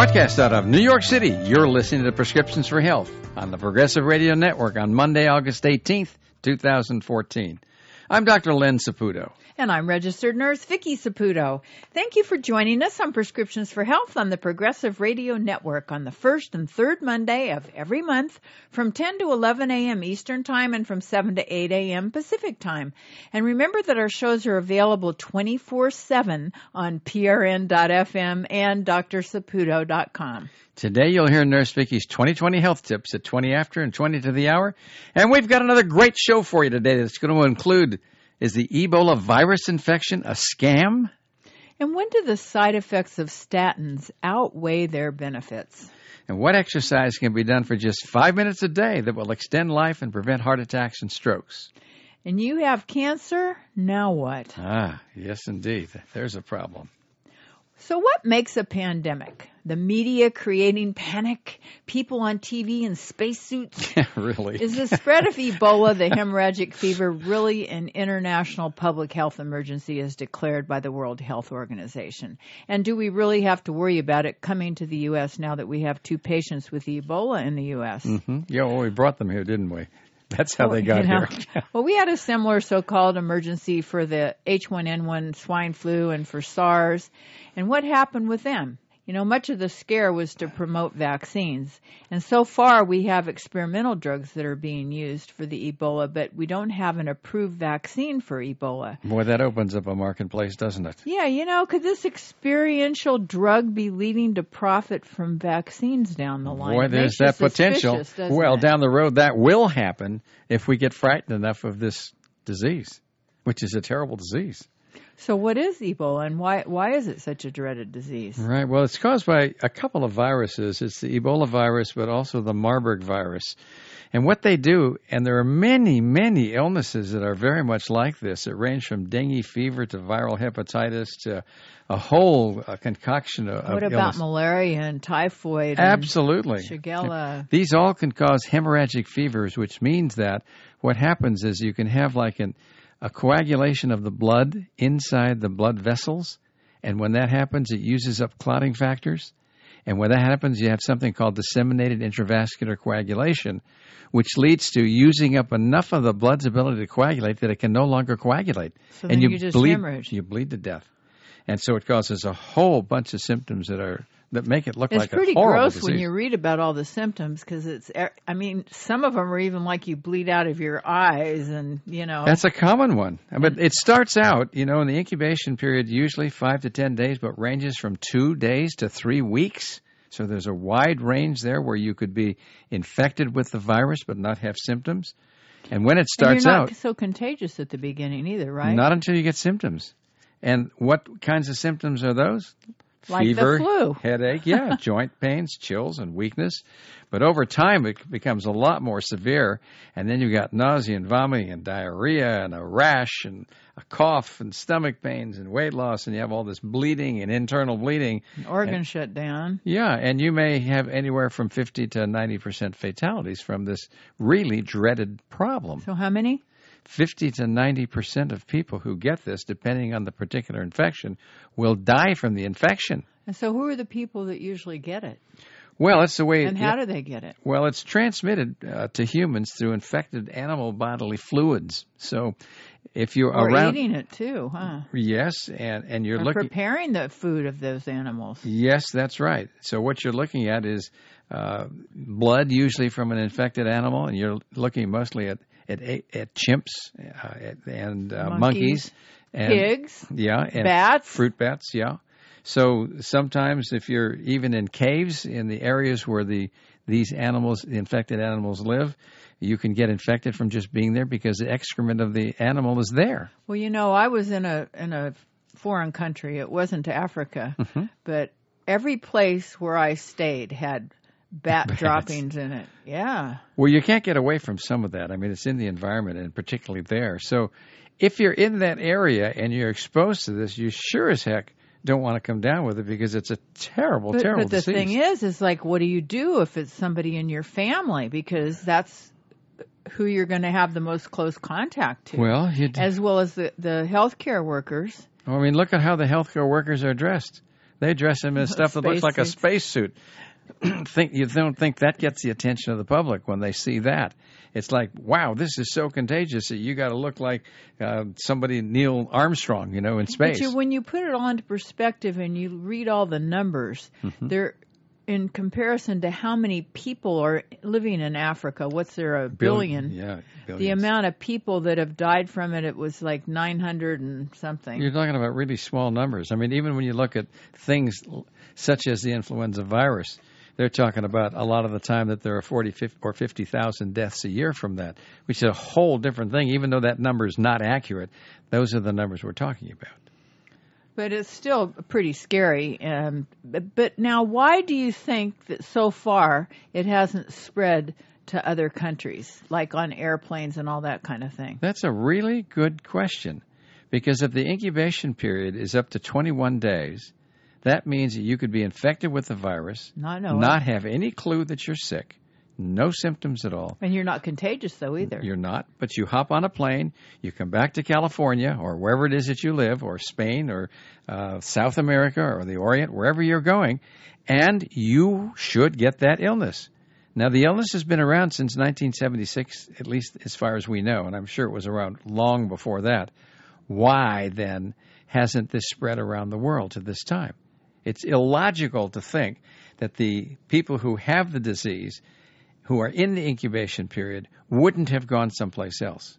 Broadcast out of New York City, you're listening to Prescriptions for Health on the Progressive Radio Network on Monday, August 18th, 2014. I'm Dr. Len Saputo. And I'm registered nurse Vicki Saputo. Thank you for joining us on Prescriptions for Health on the Progressive Radio Network on the first and third Monday of every month from 10 to 11 a.m. Eastern Time and from 7 to 8 a.m. Pacific Time. And remember that our shows are available 24-7 on prn.fm and drsaputo.com. Today you'll hear Nurse Vicki's 2020 health tips at 20 after and 20 to the hour. And we've got another great show for you today that's going to include is the Ebola virus infection a scam? And when do the side effects of statins outweigh their benefits? And what exercise can be done for just five minutes a day that will extend life and prevent heart attacks and strokes? And you have cancer? Now what? Ah, yes, indeed. There's a problem. So, what makes a pandemic? The media creating panic, people on TV in spacesuits. Yeah, really. Is the spread of Ebola, the hemorrhagic fever, really an international public health emergency as declared by the World Health Organization? And do we really have to worry about it coming to the U.S. now that we have two patients with Ebola in the U.S.? Mm-hmm. Yeah, well, we brought them here, didn't we? That's how well, they got you know, here. well, we had a similar so-called emergency for the H1N1 swine flu and for SARS. And what happened with them? You know, much of the scare was to promote vaccines. And so far, we have experimental drugs that are being used for the Ebola, but we don't have an approved vaccine for Ebola. Boy, that opens up a marketplace, doesn't it? Yeah, you know, could this experiential drug be leading to profit from vaccines down the line? Boy, there's that potential. Well, it? down the road, that will happen if we get frightened enough of this disease, which is a terrible disease. So, what is Ebola, and why why is it such a dreaded disease? Right. Well, it's caused by a couple of viruses. It's the Ebola virus, but also the Marburg virus. And what they do, and there are many, many illnesses that are very much like this. It range from dengue fever to viral hepatitis to a whole uh, concoction of, What about illness. malaria and typhoid? Absolutely. And Shigella. These all can cause hemorrhagic fevers, which means that what happens is you can have like an, a coagulation of the blood inside the blood vessels. And when that happens, it uses up clotting factors. And when that happens, you have something called disseminated intravascular coagulation, which leads to using up enough of the blood's ability to coagulate that it can no longer coagulate. So and you just bleed, hemorrhage. You bleed to death. And so it causes a whole bunch of symptoms that are that make it look It's like pretty gross disease. when you read about all the symptoms because it's. i mean, some of them are even like you bleed out of your eyes, and you know. That's a common one. But it starts out, you know, in the incubation period, usually five to 10 days, but ranges from two days to three weeks. So there's a wide range there where you could be infected with the virus but not have symptoms. And when it starts you're not out, so contagious at the beginning either, right? not until you get symptoms. And what kinds of symptoms are those? Like Fever, flu. headache, yeah, joint pains, chills, and weakness. But over time, it becomes a lot more severe, and then you've got nausea and vomiting and diarrhea and a rash and a cough and stomach pains and weight loss, and you have all this bleeding and internal bleeding. Organ shut down. Yeah, and you may have anywhere from 50 to 90 percent fatalities from this really dreaded problem. So how many? 50 to 90 percent of people who get this, depending on the particular infection, will die from the infection. And so who are the people that usually get it? Well, it's the way. And how do they get it? Well, it's transmitted uh, to humans through infected animal bodily fluids. So, if you're Or around, eating it too, huh? yes, and and you're Or looking, preparing the food of those animals. yes, that's right. So what you're looking at is uh, blood, usually from an infected animal, and you're looking mostly at at, at chimps uh, and uh, monkeys, Monkeys, and Pigs, yeah, and bats. fruit bats, yeah. So sometimes, if you're even in caves in the areas where the these animals, the infected animals, live, you can get infected from just being there because the excrement of the animal is there. Well, you know, I was in a in a foreign country. It wasn't Africa, Mm-hmm. but every place where I stayed had bat Bats. droppings in it. Yeah. Well, you can't get away from some of that. I mean, it's in the environment and particularly there. So, if you're in that area and you're exposed to this, you sure as heck don't want to come down with it because it's a terrible, But, terrible but the disease. thing is, is like, what do you do if it's somebody in your family? Because that's who you're going to have the most close contact to. well, you as well as the the healthcare workers. I mean, look at how the healthcare workers are dressed. They dress them in stuff that looks like a spacesuit. think you don't think that gets the attention of the public when they see that? It's like, wow, this is so contagious that you got to look like uh, somebody Neil Armstrong, you know, in space. But when you put it all into perspective and you read all the numbers, mm-hmm. they're in comparison to how many people are living in Africa, what's there a billion? billion yeah, billions. the amount of people that have died from it, it was like 900 and something. You're talking about really small numbers. I mean, even when you look at things such as the influenza virus, they're talking about a lot of the time that there are 40 50, or 50,000 deaths a year from that, which is a whole different thing. Even though that number is not accurate, those are the numbers we're talking about but it's still pretty scary. Um, but, but now, why do you think that so far it hasn't spread to other countries, like on airplanes and all that kind of thing? That's a really good question. Because if the incubation period is up to 21 days, that means that you could be infected with the virus, not, not have any clue that you're sick, no symptoms at all. And you're not contagious, though, either. You're not, but you hop on a plane, you come back to California or wherever it is that you live, or Spain or uh, South America or the Orient, wherever you're going, and you should get that illness. Now, the illness has been around since 1976, at least as far as we know, and I'm sure it was around long before that. Why, then, hasn't this spread around the world to this time? It's illogical to think that the people who have the disease who are in the incubation period wouldn't have gone someplace else.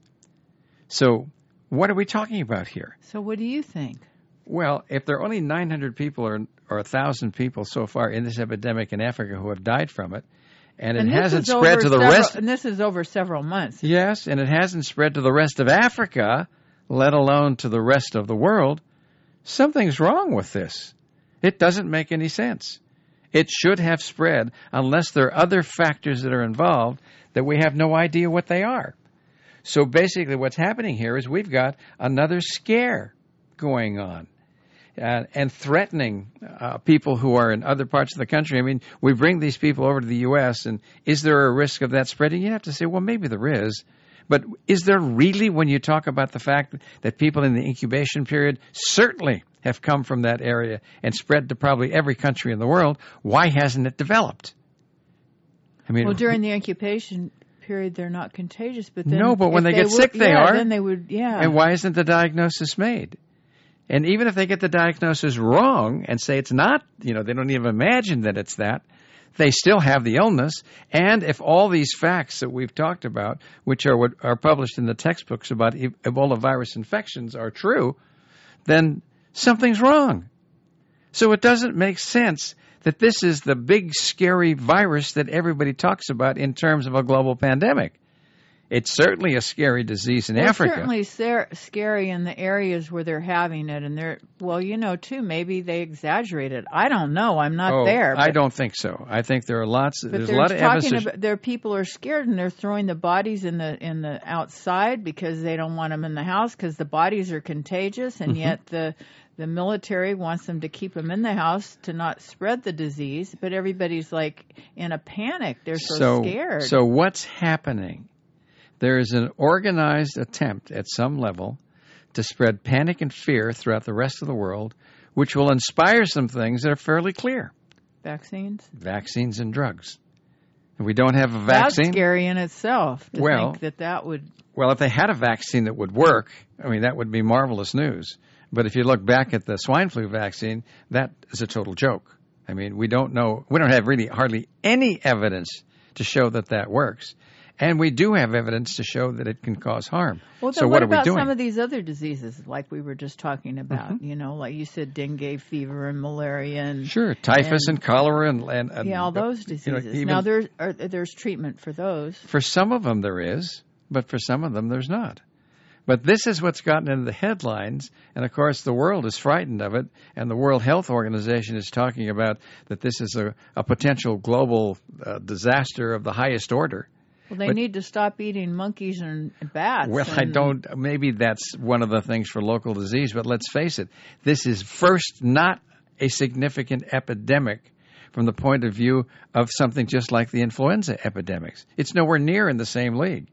So, what are we talking about here? So, what do you think? Well, if there are only 900 people or, or 1,000 people so far in this epidemic in Africa who have died from it, and, and it hasn't spread to the several, rest. And this is over several months. Yes, and it hasn't spread to the rest of Africa, let alone to the rest of the world. Something's wrong with this. It doesn't make any sense. It should have spread unless there are other factors that are involved that we have no idea what they are. So basically, what's happening here is we've got another scare going on. Uh, and threatening uh, people who are in other parts of the country. I mean, we bring these people over to the U.S., and is there a risk of that spreading? You have to say, well, maybe there is. But is there really, when you talk about the fact that people in the incubation period certainly have come from that area and spread to probably every country in the world, why hasn't it developed? I mean, well, during the incubation period, they're not contagious, but then no, but when they, they get sick, they yeah, are. Then they would, yeah. And why isn't the diagnosis made? And even if they get the diagnosis wrong and say it's not, you know, they don't even imagine that it's that, they still have the illness. And if all these facts that we've talked about, which are what are published in the textbooks about Ebola virus infections, are true, then something's wrong. So it doesn't make sense that this is the big scary virus that everybody talks about in terms of a global pandemic. It's certainly a scary disease in well, Africa. Certainly ser- scary in the areas where they're having it, and they're well, you know, too. Maybe they exaggerate it. I don't know. I'm not oh, there. I don't think so. I think there are lots. But there's a lot of evidence. About, there people are scared, and they're throwing the bodies in the in the outside because they don't want them in the house because the bodies are contagious, and mm-hmm. yet the the military wants them to keep them in the house to not spread the disease, but everybody's like in a panic. They're so, so scared. So what's happening? There is an organized attempt at some level to spread panic and fear throughout the rest of the world, which will inspire some things that are fairly clear. Vaccines? Vaccines and drugs. If we don't have a vaccine, that's scary in itself. To well, think that that would. Well, if they had a vaccine that would work, I mean, that would be marvelous news. But if you look back at the swine flu vaccine, that is a total joke. I mean, we don't know, we don't have really hardly any evidence to show that that works. And we do have evidence to show that it can cause harm. Well, so what, what, are we doing? some of these other diseases, like we were just talking about? Mm-hmm. You know, like you said, dengue fever and malaria and sure, typhus and, and cholera and, and, and, yeah, all those diseases. You know, now there's are, there's treatment for those. For some of them there is, but for some of them there's not. But this is what's gotten into the headlines, and of course the world is frightened of it, and the World Health Organization is talking about that this is a, a potential global uh, disaster of the highest order. Well, they but, need to stop eating monkeys and bats. Well, and, I don't. Maybe that's one of the things for local disease, but let's face it. This is first not a significant epidemic from the point of view of something just like the influenza epidemics. It's nowhere near in the same league.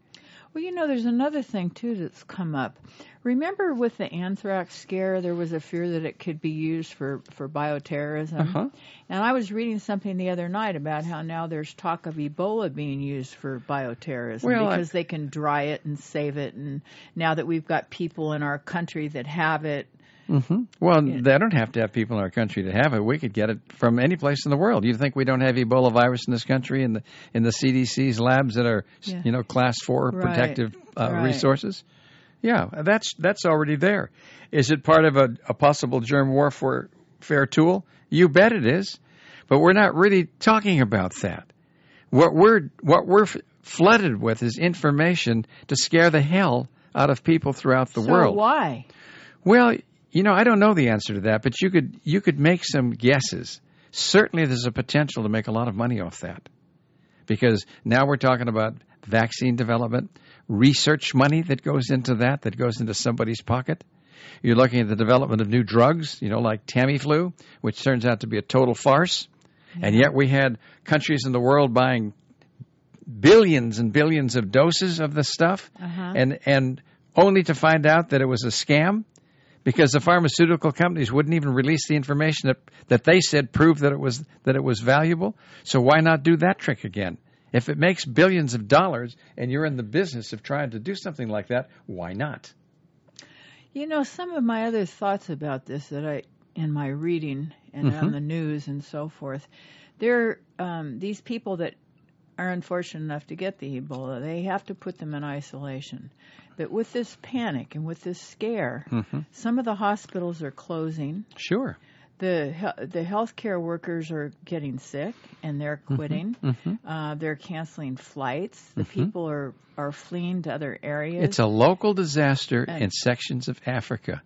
Well, you know, there's another thing too that's come up. Remember with the anthrax scare, there was a fear that it could be used for for bioterrorism. Uh-huh. And I was reading something the other night about how now there's talk of Ebola being used for bioterrorism Well, I- because they can dry it and save it. And now that we've got people in our country that have it, hmm Well, they don't have to have people in our country to have it. We could get it from any place in the world. You think we don't have Ebola virus in this country in the in the CDC's labs that are Yeah. you know class four Right. protective uh, Right. resources? Yeah, that's that's already there. Is it part of a, a possible germ warfare fair tool? You bet it is. But we're not really talking about that. What we're what we're f- flooded with is information to scare the hell out of people throughout the so world. why? Well, you know, I don't know the answer to that, but you could you could make some guesses. Certainly, there's a potential to make a lot of money off that, because now we're talking about vaccine development, research money that goes into that, that goes into somebody's pocket. You're looking at the development of new drugs, you know, like Tamiflu, which turns out to be a total farce, and yet we had countries in the world buying billions and billions of doses of this stuff, Uh-huh. and and only to find out that it was a scam because the pharmaceutical companies wouldn't even release the information that, that they said proved that it was that it was valuable. So why not do that trick again? If it makes billions of dollars and you're in the business of trying to do something like that, why not? You know, some of my other thoughts about this that I, in my reading and on the news and so forth, there, um, these people that are unfortunate enough to get the Ebola, they have to put them in isolation. But with this panic and with this scare, mm-hmm. some of the hospitals are closing. Sure. The he- the healthcare workers are getting sick and they're mm-hmm. quitting. Mm-hmm. Uh, they're canceling flights. The people are are fleeing to other areas. It's a local disaster And- in sections of Africa.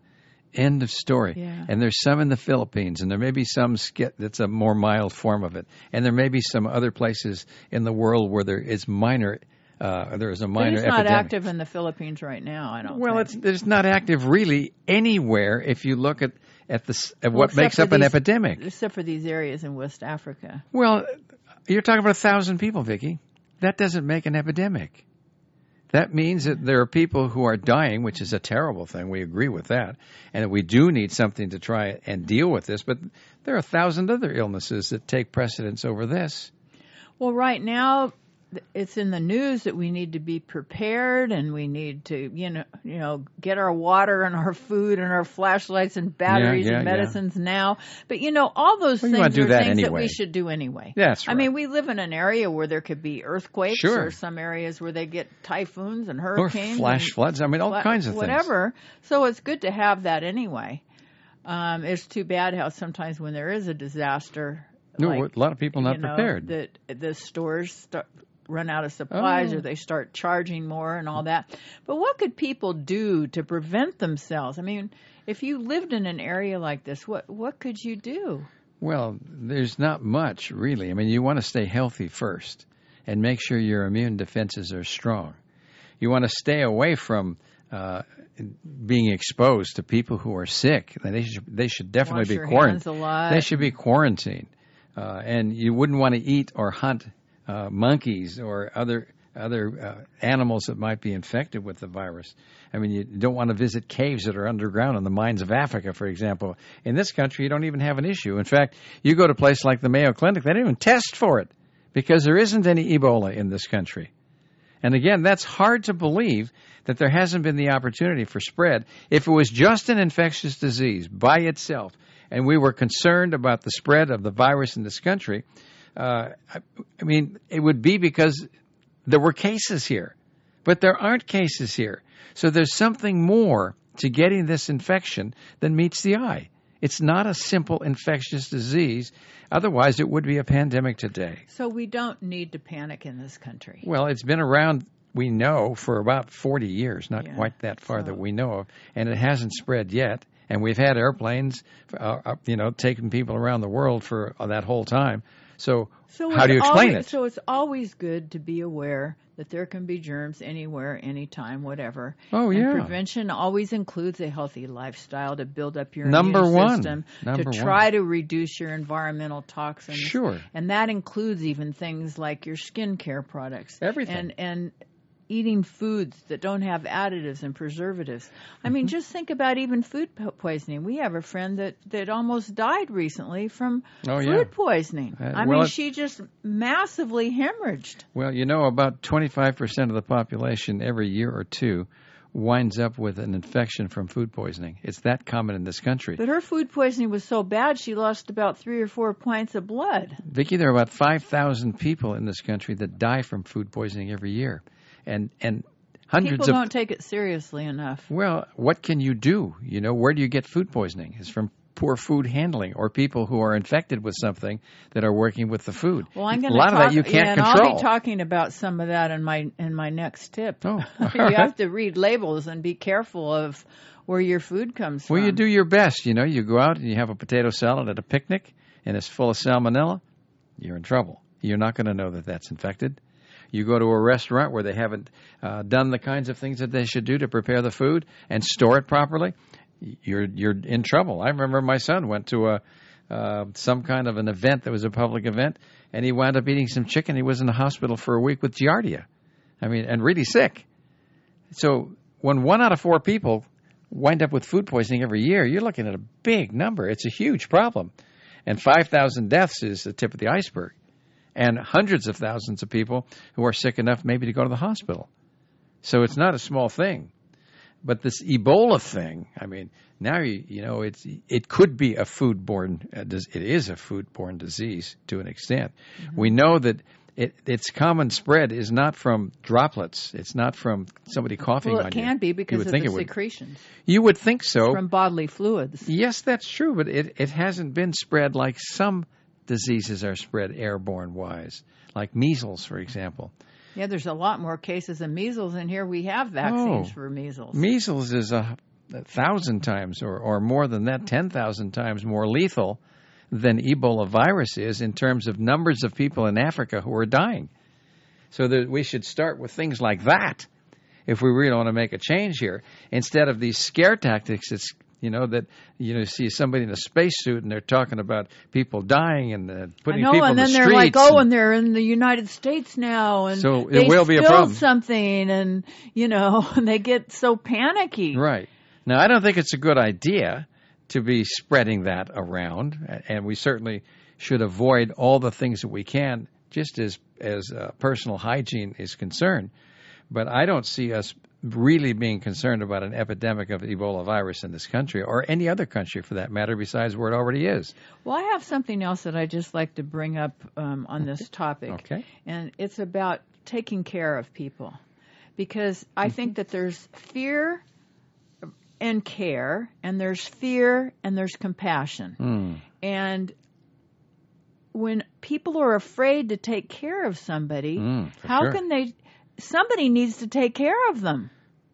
End of story. Yeah. And there's some in the Philippines, and there may be some sk- that's a more mild form of it, and there may be some other places in the world where there is minor. Uh, there is a But it's not epidemic. active in the Philippines right now. I don't. Well, think. it's it's not active really anywhere if you look at at the at Well, what makes up an epidemic. except for these areas in West Africa. Well, you're talking about a thousand people, Vicki. That doesn't make an epidemic. That means that there are people who are dying, which is a terrible thing. We agree with that, and that we do need something to try and deal with this. But there are a thousand other illnesses that take precedence over this. Well, right now it's in the news that we need to be prepared and we need to, you know, you know, get our water and our food and our flashlights and batteries yeah, and yeah. medicines now. But you know, all those Well, things are that things that we should do anyway. That's I mean, we live in an area where there could be earthquakes Sure. or some areas where they get typhoons and hurricanes Or flash and floods. I mean, all wha- kinds of things. whatever. So it's good to have that anyway. Um, it's too bad how sometimes when there is a disaster, No, like, a lot of people not you know, prepared. That the stores start, run out of supplies Oh. or they start charging more and all that. But what could people do to prevent themselves? I mean, if you lived in an area like this, what what could you do? Well, there's not much really. I mean, you want to stay healthy first and make sure your immune defenses are strong. You want to stay away from uh, being exposed to people who are sick. They should, they should definitely Wash be quarantined. hands a lot. They should be quarantined. Uh, and you wouldn't want to eat or hunt uh, monkeys or other other uh, animals that might be infected with the virus. I mean, you don't want to visit caves that are underground in the mines of Africa, for example. In this country, you don't even have an issue. In fact, you go to a place like the Mayo Clinic, they don't even test for it because there isn't any Ebola in this country. And again, that's hard to believe that there hasn't been the opportunity for spread. If it was just an infectious disease by itself, and we were concerned about the spread of the virus in this country, uh, I, I mean, it would be because there were cases here. But there aren't cases here. So there's something more to getting this infection than meets the eye. It's not a simple infectious disease. Otherwise, it would be a pandemic today. So we don't need to panic in this country. Well, it's been around, we know, for about 40 years, not Yeah. quite that far So- that we know of, and it hasn't spread yet. And we've had airplanes, uh, you know, taking people around the world for uh, that whole time. So, So how do you explain always, it? So it's always good to be aware that there can be germs anywhere, anytime, whatever. Oh, and yeah. Prevention always includes a healthy lifestyle to build up your Number immune one. system, Number to one. try to reduce your environmental toxins. Sure. And that includes even things like your skincare products. Everything. And and eating foods that don't have additives and preservatives. I mean, Mm-hmm. just think about even food po- poisoning. We have a friend that that almost died recently from Oh, food yeah. poisoning. Uh, I well, mean, she just massively hemorrhaged. Well, you know, about 25% of the population every year or two winds up with an infection from food poisoning. It's that common in this country. But her food poisoning was so bad, she lost about three or four pints of blood. Vicki, there are about 5,000 people in this country that die from food poisoning every year. And and hundreds People of don't take it seriously enough. Well, what can you do? You know, where do you get food poisoning? It's from poor food handling or people who are infected with something that are working with the food. Well, I'm going to a lot talk, of that you can't yeah, and control. I'll be talking about some of that in my in my next tip. Oh, you right. have to read labels and be careful of where your food comes Well, from. Well, you do your best. You know, you go out and you have a potato salad at a picnic and it's full of salmonella, you're in trouble. You're not going to know that that's infected. You go to a restaurant where they haven't uh, done the kinds of things that they should do to prepare the food and store it properly. You're you're in trouble. I remember my son went to a uh, some kind of an event that was a public event, and he wound up eating some chicken. He was in the hospital for a week with giardia. I mean, and really sick. So when one out of four people wind up with food poisoning every year, you're looking at a big number. It's a huge problem. And 5,000 deaths is the tip of the iceberg. And hundreds of thousands of people who are sick enough maybe to go to the hospital. So it's not a small thing. But this Ebola thing, I mean, now you, you know it's it could be a foodborne uh, it is a foodborne disease to an extent. We know that it, its common spread is not from droplets. It's not from somebody coughing well, on it you. can be You because would of think the it would. secretions You would think so. from bodily fluids. Yes, that's true, but it, it hasn't been spread like some diseases are spread airborne wise, like measles, for example. Yeah, there's a lot more cases of measles, and here we have vaccines Oh. for measles. Measles is a, a thousand times or, or more than that, 10,000 times more lethal than Ebola virus is in terms of numbers of people in Africa who are dying. So that we should start with things like that if we really want to make a change here, instead of these scare tactics. It's you know that you know see somebody in a spacesuit and they're talking about people dying and uh, putting know, people and in then they're like, "Oh, and- and they're in the United States now, and So it they will be a problem. something, and you know, and they get so panicky." Right. Now, I don't think it's a good idea to be spreading that around, and we certainly should avoid all the things that we can, just as as uh, personal hygiene is concerned. But I don't see us really being concerned about an epidemic of Ebola virus in this country, or any other country for that matter, besides where it already is. Well, I have something else that I just like to bring up um, on this topic, Okay. and it's about taking care of people, because I Mm-hmm. think that there's fear and care, and there's fear and there's compassion, Hmm. and when people are afraid to take care of somebody, Mm, how sure. can they? Somebody needs to take care of them.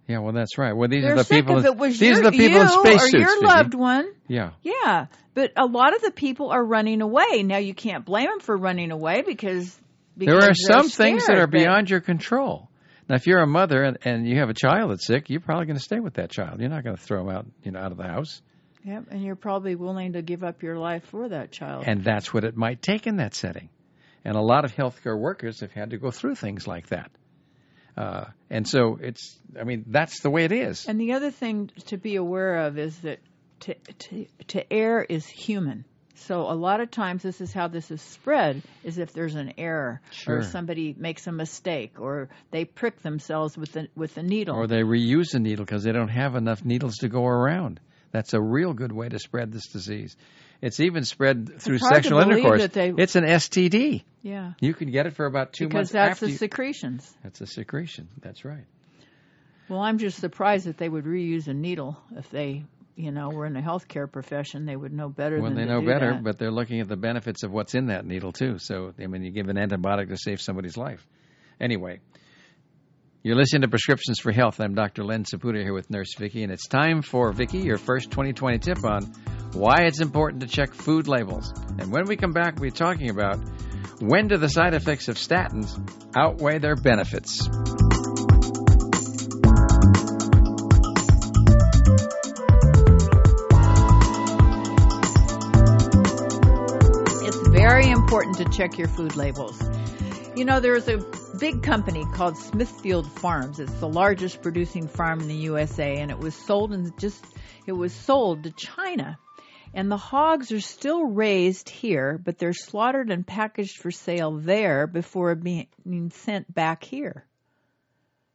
Yeah, well, that's right. Well, these They're are the sick people. if it was these your, are the people in spacesuits. or your loved one. Yeah. Yeah, but a lot of the people are running away. Now you can't blame them for running away because, because There are some things that scared, are beyond your control. Now, if you're a mother and, and you have a child that's sick, you're probably going to stay with that child. You're not going to throw them out, you know, out of the house. Yep, and you're probably willing to give up your life for that child. And that's what it might take in that setting. And a lot of healthcare workers have had to go through things like that. Uh, and so it's, I mean, that's the way it is. And the other thing to be aware of is that to to to err is human. So a lot of times this is how this is spread is if there's an error Sure. or somebody makes a mistake or they prick themselves with the with the needle. Or they reuse a needle because they don't have enough needles to go around. That's a real good way to spread this disease. It's even spread through hard sexual intercourse. they- It's an STD. yeah. You can get it for about two Because months Because that's the you- secretions. That's a secretion. That's right. Well, I'm just surprised that they would reuse a needle if they, you know, were in the healthcare profession. They would know better Well, they know better, that. but they're looking at the benefits of what's in that needle too. So, I mean, you give an antibiotic to save somebody's life. Anyway, you're listening to Prescriptions for Health. I'm Dr. Len Saputo here with Nurse Vicki, and it's time for Vicki, your first 2020 tip on why it's important to check food labels. And when we come back, we'll be talking about when do the side effects of statins outweigh their benefits. It's very important to check your food labels. You know, there's a big company called Smithfield Farms. It's the largest producing farm in the USA, and it was sold and just it was sold to China. And the hogs are still raised here, but they're slaughtered and packaged for sale there before being sent back here.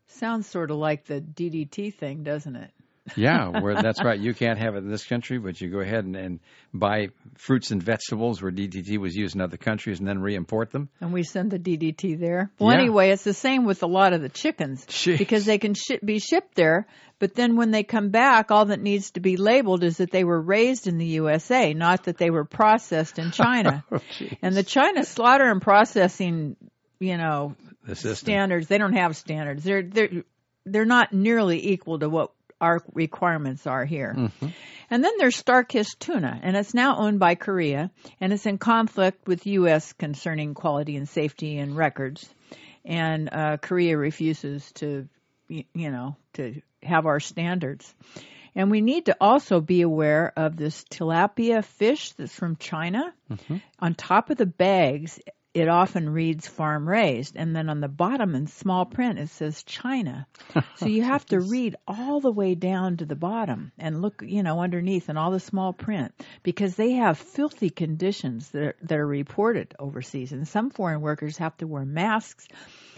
Sounds sort of like the DDT thing, doesn't it? Yeah, where that's right. You can't have it in this country, but you go ahead and, and buy fruits and vegetables where DDT was used in other countries and then re-import them. And we send the DDT there. Well, Yeah. anyway, it's the same with a lot of the chickens Jeez. because they can shi be shipped there, but then when they come back, all that needs to be labeled is that they were raised in the USA, not that they were processed in China. Oh, and the China slaughter and processing, you know, the standards, they don't have standards. They're they're they're not nearly equal to what our requirements are here. And then there's Starkist tuna, and it's now owned by Korea, and it's in conflict with U.S. concerning quality and safety and records. And uh, Korea refuses to, you know, to have our standards. And we need to also be aware of this tilapia fish that's from China. On top of the bags, it often reads farm raised, and then on the bottom in small print it says China. so you have to read all the way down to the bottom and look, you know, underneath and all the small print because they have filthy conditions that are, that are reported overseas, and some foreign workers have to wear masks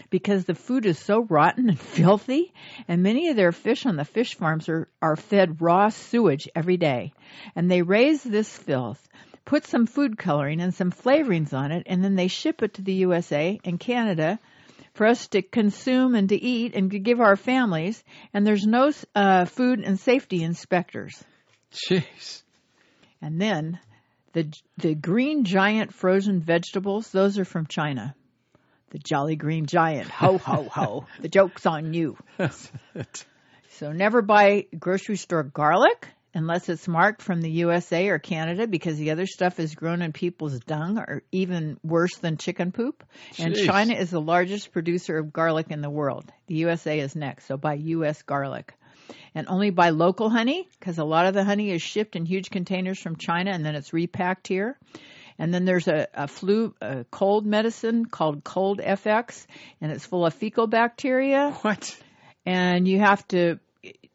because the food is so rotten and filthy, and many of their fish on the fish farms are, are fed raw sewage every day. And they raise this filth, put some food coloring and some flavorings on it, and then they ship it to the USA and Canada for us to consume and to eat and to give our families. And there's no uh, food and safety inspectors. Jeez. And then the the green giant frozen vegetables, those are from China. The Jolly Green Giant. Ho ho ho. the joke's on you. So never buy grocery store garlic unless it's marked from the USA or Canada because the other stuff is grown in people's dung or even worse than chicken poop. And China is the largest producer of garlic in the world. The USA is next, so buy US garlic. And only buy local honey because a lot of the honey is shipped in huge containers from China and then it's repacked here. And then there's a, a flu, a cold medicine called Cold FX, and it's full of fecal bacteria What? and you have to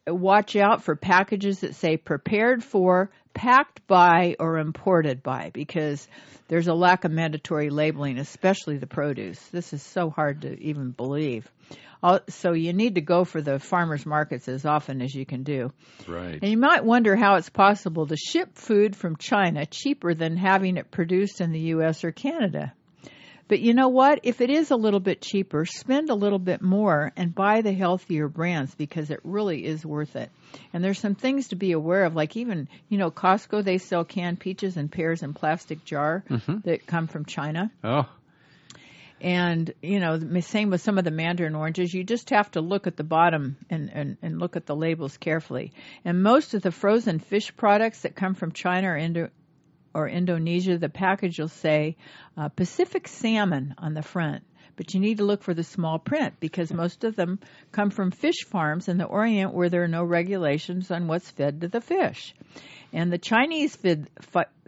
watch out for packages that say prepared for, packed by, or imported by because there's a lack of mandatory labeling, especially the produce. This is so hard to even believe. So you need to go for the farmers markets as often as you can do. Right. And you might wonder how it's possible to ship food from China cheaper than having it produced in the U.S. or Canada. But you know what? If it is a little bit cheaper, spend a little bit more and buy the healthier brands because it really is worth it. And there's some things to be aware of, like even, you know, Costco, they sell canned peaches and pears in plastic jar mm-hmm. that come from China. Oh, And, you know, the same with some of the mandarin oranges. You just have to look at the bottom and, and, and look at the labels carefully. And most of the frozen fish products that come from China or, Indo- or Indonesia, the package will say uh, Pacific salmon on the front. But you need to look for the small print because most of them come from fish farms in the Orient where there are no regulations on what's fed to the fish. And the Chinese feed,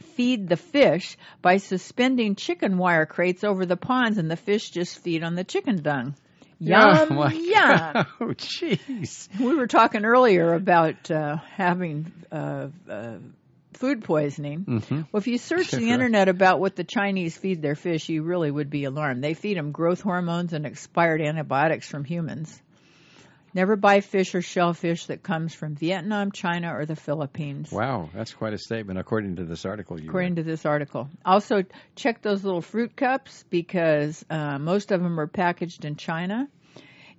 feed the fish by suspending chicken wire crates over the ponds, and the fish just feed on the chicken dung. Yum, oh yum. Oh, jeez. We were talking earlier about uh, having uh, uh, food poisoning. Mm-hmm. Well, if you search the internet about what the Chinese feed their fish, you really would be alarmed. They feed them growth hormones and expired antibiotics from humans. Never buy fish or shellfish that comes from Vietnam, China, or the Philippines. Wow, that's quite a statement, according to this article you According to this article. Also, check those little fruit cups because uh, most of them are packaged in China.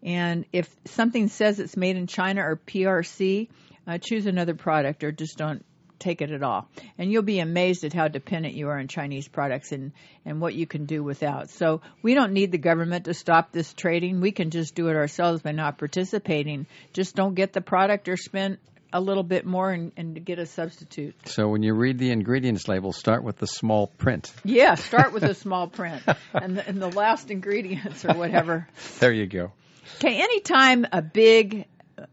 And if something says it's made in China or PRC, uh, choose another product or just don't take it at all. And you'll be amazed at how dependent you are on Chinese products and, and what you can do without. So we don't need the government to stop this trading. We can just do it ourselves by not participating. Just don't get the product or spend a little bit more and, and get a substitute. So when you read the ingredients label, start with the small print. Yeah, start with a small print and the, and the last ingredients or whatever. There you go. Okay, anytime a big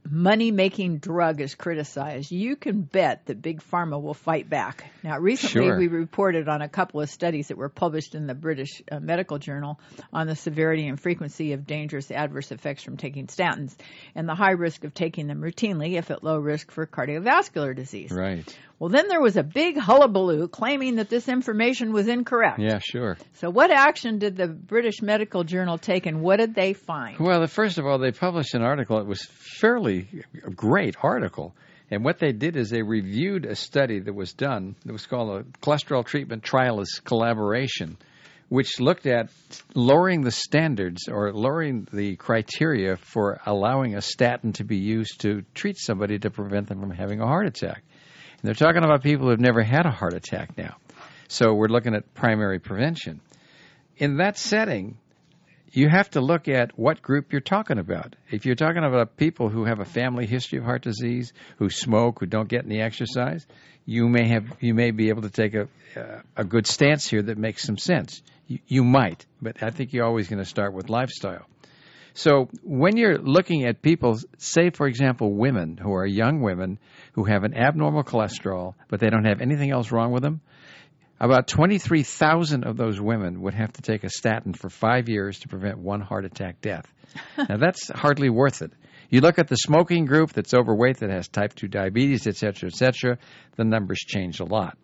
money making drug is criticized, you can bet that Big Pharma will fight back. Now, recently Sure. we reported on a couple of studies that were published in the British uh, Medical Journal on the severity and frequency of dangerous adverse effects from taking statins and the high risk of taking them routinely if at low risk for cardiovascular disease. Right. Well, then there was a big hullabaloo claiming that this information was incorrect. Yeah, sure. So, what action did the British Medical Journal take and what did they find? Well, first of all, they published an article. It was fairly a great article. And what they did is they reviewed a study that was done that was called a cholesterol treatment trialist collaboration, which looked at lowering the standards or lowering the criteria for allowing a statin to be used to treat somebody to prevent them from having a heart attack. And they're talking about people who have never had a heart attack now. So we're looking at primary prevention. In that setting, you have to look at what group you're talking about. If you're talking about people who have a family history of heart disease, who smoke, who don't get any exercise, you may have you may be able to take a uh, a good stance here that makes some sense. You, you might, but I think you're always going to start with lifestyle. So when you're looking at people, say for example, women who are young women who have an abnormal cholesterol, but they don't have anything else wrong with them, about 23,000 of those women would have to take a statin for five years to prevent one heart attack death. now, that's hardly worth it. You look at the smoking group that's overweight, that has type 2 diabetes, et cetera, et cetera, the numbers change a lot.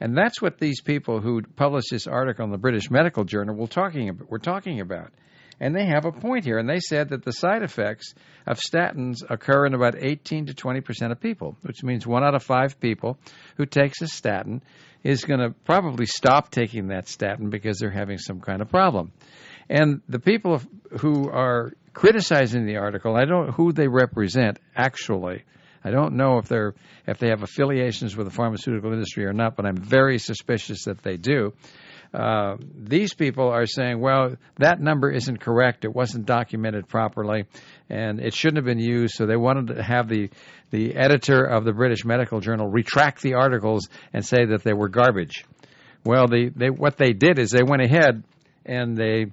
And that's what these people who published this article in the British Medical Journal were talking about. Were talking about. And they have a point here. And they said that the side effects of statins occur in about 18 to 20 percent of people, which means one out of five people who takes a statin is going to probably stop taking that statin because they're having some kind of problem. And the people who are criticizing the article, I don't know who they represent actually. I don't know if they're if they have affiliations with the pharmaceutical industry or not, but I'm very suspicious that they do. Uh, these people are saying, well, that number isn't correct. It wasn't documented properly, and it shouldn't have been used. So they wanted to have the the editor of the British Medical Journal retract the articles and say that they were garbage. Well, they, they what they did is they went ahead and they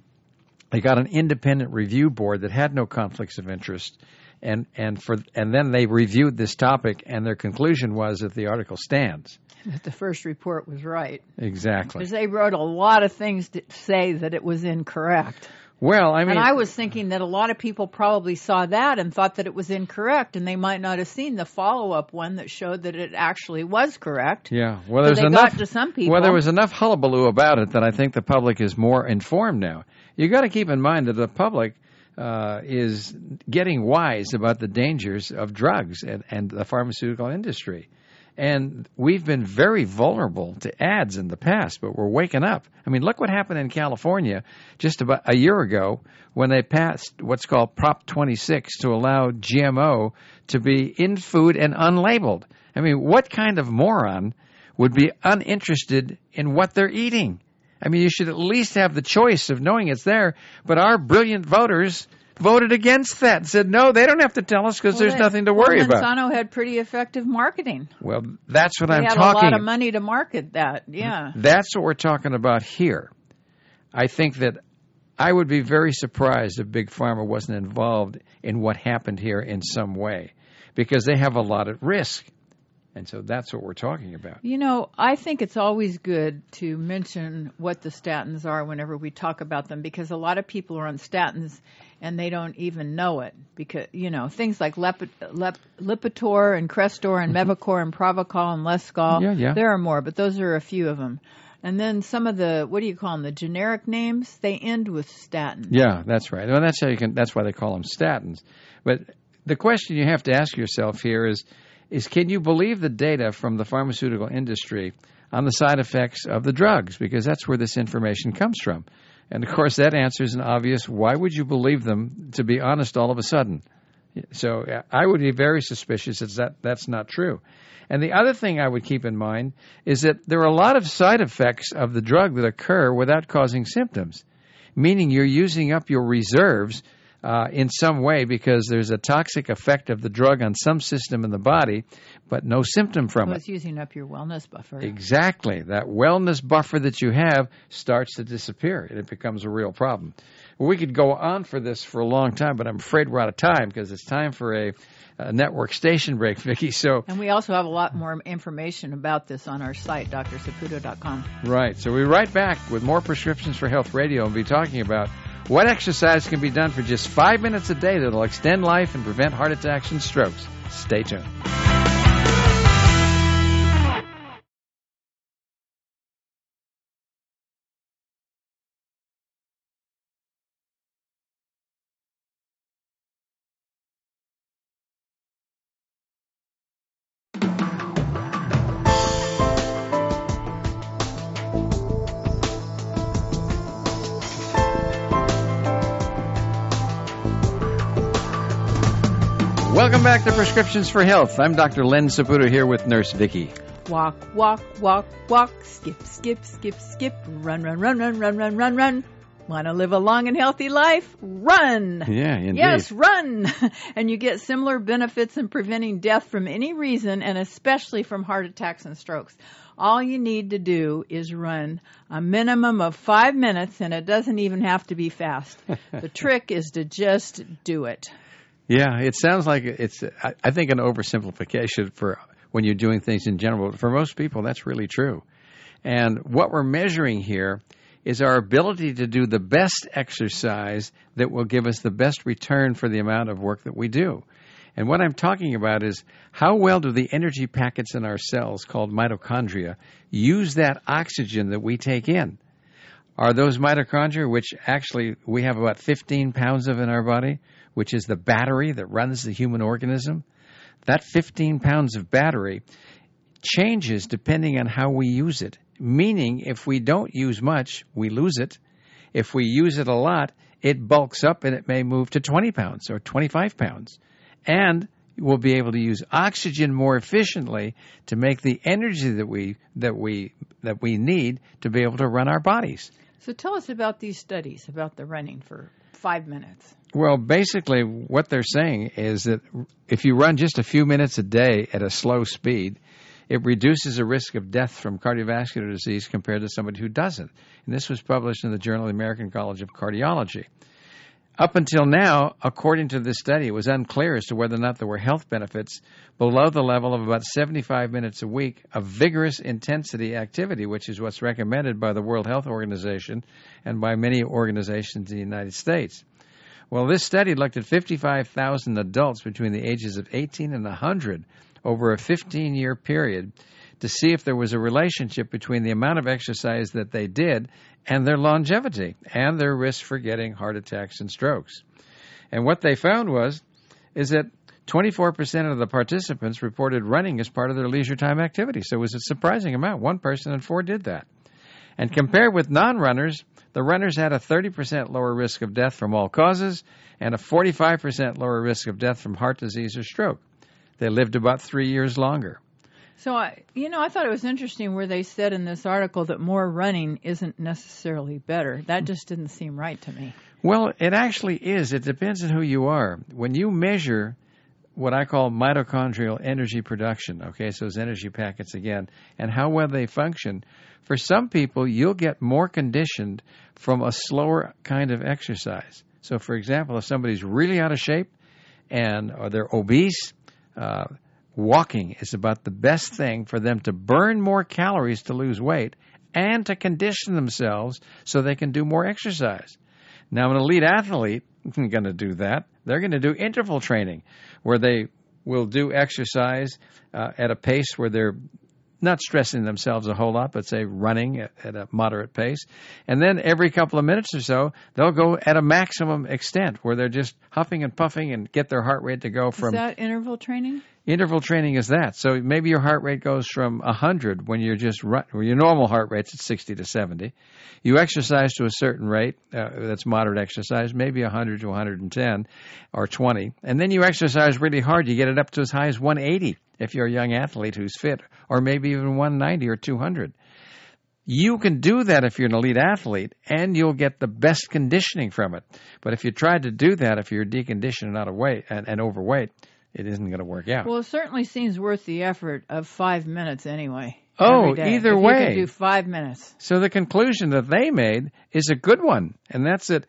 they got an independent review board that had no conflicts of interest and and for and then they reviewed this topic and their conclusion was that the article stands That the first report was right. exactly Because they wrote a lot of things to say that it was incorrect. well i mean and I was thinking that a lot of people probably saw that and thought that it was incorrect, and they might not have seen the follow up one that showed that it actually was correct. yeah well there's enough to some people. well there was enough hullabaloo about it that i think the public is more informed now you got to keep in mind that the public uh, is getting wise about the dangers of drugs and, and the pharmaceutical industry. And we've been very vulnerable to ads in the past, but we're waking up. I mean, look what happened in California just about a year ago when they passed what's called Prop 26 to allow GMO to be in food and unlabeled. I mean, what kind of moron would be uninterested in what they're eating? I mean, you should at least have the choice of knowing it's there. But our brilliant voters voted against that and said, no, they don't have to tell us because Well, there's they- nothing to worry well, about. Monsanto had pretty effective marketing. Well, that's what They I'm had talking a lot of money to market that. Yeah. That's what we're talking about here. I think that I would be very surprised if Big Pharma wasn't involved in what happened here in some way because they have a lot at risk. And so that's what we're talking about. You know, I think it's always good to mention what the statins are whenever we talk about them because a lot of people are on statins and they don't even know it because you know things like Lep- Lep- Lipitor and Crestor and Mevacor and Pravachol and Lescol. Mm-hmm. Yeah, yeah. There are more, but those are a few of them. And then some of the what do you call them? The generic names they end with statin. Yeah, that's right. Well, that's how you can. That's why they call them statins. But the question you have to ask yourself here is: is can you believe the data from the pharmaceutical industry on the side effects of the drugs? Because that's where this information comes from. And of course, that answer is an obvious. Why would you believe them? To be honest, all of a sudden. So I would be very suspicious that that's not true. And the other thing I would keep in mind is that there are a lot of side effects of the drug that occur without causing symptoms, meaning you're using up your reserves uh, in some way because there's a toxic effect of the drug on some system in the body, but no symptom from Well, it. it's using up your wellness buffer. Exactly. That wellness buffer that you have starts to disappear and it becomes a real problem. We could go on for this for a long time, but I'm afraid we're out of time because it's time for a, a network station break, Vicki. So, And we also have a lot more information about this on our site, drsaputo.com. right. So we'll be right back with more prescriptions for health radio and be talking about what exercise can be done for just five minutes a day that'll extend life and prevent heart attacks and strokes. Stay tuned. Prescriptions for Health. I'm Dr. Len Saputo here with Nurse Vicki. Walk, walk, walk, walk, skip, skip, skip, skip, run, run, run, run, run, run, run, run. Want to live a long and healthy life? Run! Yeah, indeed. Yes, run! and you get similar benefits in preventing death from any reason and especially from heart attacks and strokes. All you need to do is run a minimum of five minutes and it doesn't even have to be fast. the trick is to just do it. Yeah, it sounds like it's, I think, an oversimplification for when you're doing things in general. But for most people, that's really true. And what we're measuring here is our ability to do the best exercise that will give us the best return for the amount of work that we do. And what I'm talking about is how well do the energy packets in our cells, called mitochondria, use that oxygen that we take in? Are those mitochondria, which actually we have about 15 pounds of in our body, which is the battery that runs the human organism? That 15 pounds of battery changes depending on how we use it. Meaning, if we don't use much, we lose it. If we use it a lot, it bulks up and it may move to 20 pounds or 25 pounds. And we'll be able to use oxygen more efficiently to make the energy that we that we that we need to be able to run our bodies. So tell us about these studies about the running for five minutes. Well, basically, what they're saying is that if you run just a few minutes a day at a slow speed, it reduces the risk of death from cardiovascular disease compared to somebody who doesn't. And this was published in the Journal of the American College of Cardiology. Up until now, according to this study, it was unclear as to whether or not there were health benefits below the level of about 75 minutes a week of vigorous intensity activity, which is what's recommended by the World Health Organization and by many organizations in the United States. Well, this study looked at 55,000 adults between the ages of 18 and 100 over a 15 year period to see if there was a relationship between the amount of exercise that they did and their longevity and their risk for getting heart attacks and strokes. And what they found was is that 24% of the participants reported running as part of their leisure time activity. So it was a surprising amount. One person in four did that. And compared with non runners, the runners had a 30% lower risk of death from all causes and a 45% lower risk of death from heart disease or stroke. They lived about three years longer. So I, you know, I thought it was interesting where they said in this article that more running isn't necessarily better. That just didn't seem right to me. Well, it actually is. It depends on who you are. When you measure what I call mitochondrial energy production, okay, so those energy packets again, and how well they function, for some people, you'll get more conditioned from a slower kind of exercise. So, for example, if somebody's really out of shape and or they're obese, uh, walking is about the best thing for them to burn more calories to lose weight and to condition themselves so they can do more exercise. Now, an elite athlete isn't going to do that. They're going to do interval training where they will do exercise uh, at a pace where they're not stressing themselves a whole lot, but say running at, at, a moderate pace. And then every couple of minutes or so, they'll go at a maximum extent where they're just huffing and puffing and get their heart rate to go from. Is that interval training? Interval training is that. So maybe your heart rate goes from 100 when you're just run, or your normal heart rate's at 60 to 70. You exercise to a certain rate, uh, that's moderate exercise, maybe 100 to 110 or 20. And then you exercise really hard, you get it up to as high as 180 if you're a young athlete who's fit, or maybe even 190 or 200. You can do that if you're an elite athlete, and you'll get the best conditioning from it. But if you try to do that, if you're deconditioned and out of weight and, and overweight, it isn't going to work out. Well, it certainly seems worth the effort of five minutes anyway. Oh, either If way. You can do five minutes. So the conclusion that they made is a good one, and that's that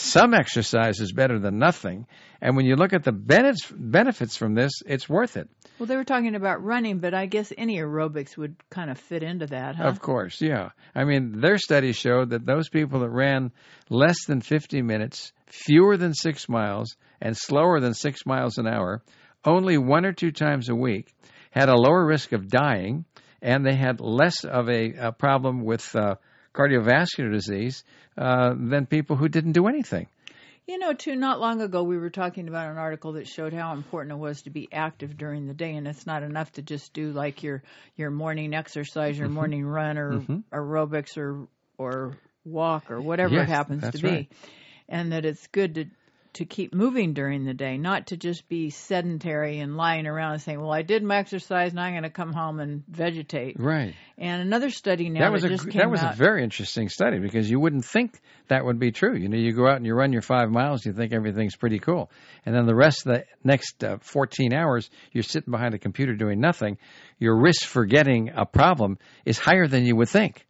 some exercise is better than nothing. And when you look at the benefits benefits from this, it's worth it. Well, they were talking about running, but I guess any aerobics would kind of fit into that, huh? Of course, yeah. I mean, their study showed that those people that ran less than 50 minutes, fewer than six miles, and slower than six miles an hour, only one or two times a week, had a lower risk of dying, and they had less of a, a problem with uh, cardiovascular disease uh, than people who didn't do anything. You know, too, not long ago we were talking about an article that showed how important it was to be active during the day, and it's not enough to just do like your your morning exercise, Mm-hmm. your morning run, or aerobics, or or walk, or whatever Yes, it happens to be, right. and that it's good to to keep moving during the day, not to just be sedentary and lying around and saying, "Well, I did my exercise, now I'm going to come home and vegetate." Right. And another study now that was a just came that was out. a very interesting study because you wouldn't think that would be true. You know, you go out and you run your five miles, you think everything's pretty cool, and then the rest of the next uh, 14 hours, you're sitting behind a computer doing nothing. Your risk for getting a problem is higher than you would think.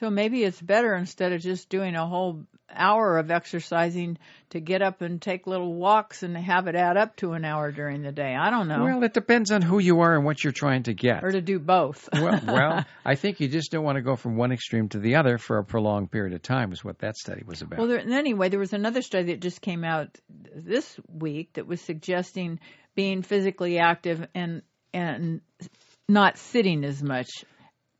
So maybe it's better instead of just doing a whole hour of exercising to get up and take little walks and have it add up to an hour during the day. I don't know. Well, it depends on who you are and what you're trying to get. or to do both. well, well, I think you just don't want to go from one extreme to the other for a prolonged period of time. Is what that study was about. Well, there, and anyway, there was another study that just came out this week that was suggesting being physically active and and not sitting as much,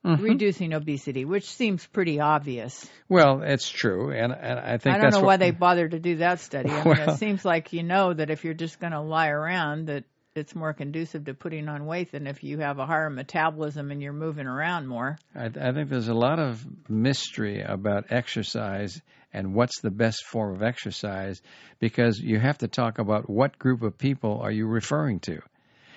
Mm-hmm. reducing obesity, which seems pretty obvious. well, it's true, and, and I think I don't know what, why they bothered to do that study. I mean, Well- it seems like you know that if you're just going to lie around, that it's more conducive to putting on weight than if you have a higher metabolism and you're moving around more. I, I think there's a lot of mystery about exercise and what's the best form of exercise because you have to talk about what group of people are you referring to.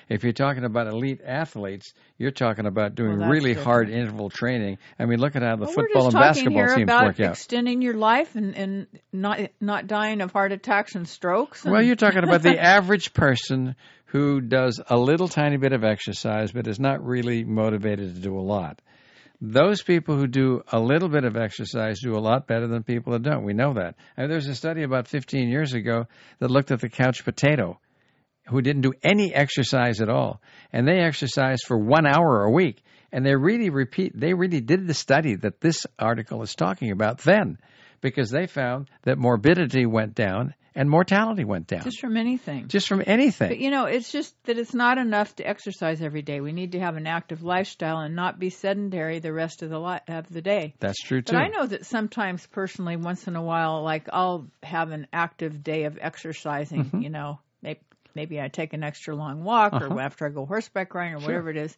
If you're talking about elite athletes, you're talking about doing Well, really different. hard interval training. I mean, look at how the Well, football and basketball teams work out. extending your life and, and not not dying of heart attacks and strokes. Well, you're talking about the average person who does a little tiny bit of exercise but is not really motivated to do a lot. Those people who do a little bit of exercise do a lot better than people that don't. We know that. I mean, there's a study about 15 years ago that looked at the couch potato who didn't do any exercise at all. And they exercised for one hour a week. And they really repeat, they really did the study that this article is talking about then because they found that morbidity went down and mortality went down just from anything. just from anything. But you know, it's just that it's not enough to exercise every day. We need to have an active lifestyle and not be sedentary the rest of the li- of the day. That's true too. But I know that sometimes, personally, once in a while, like I'll have an active day of exercising. Mm-hmm. You know, maybe, I take an extra long walk, Uh-huh. or after I go horseback riding, or whatever it is.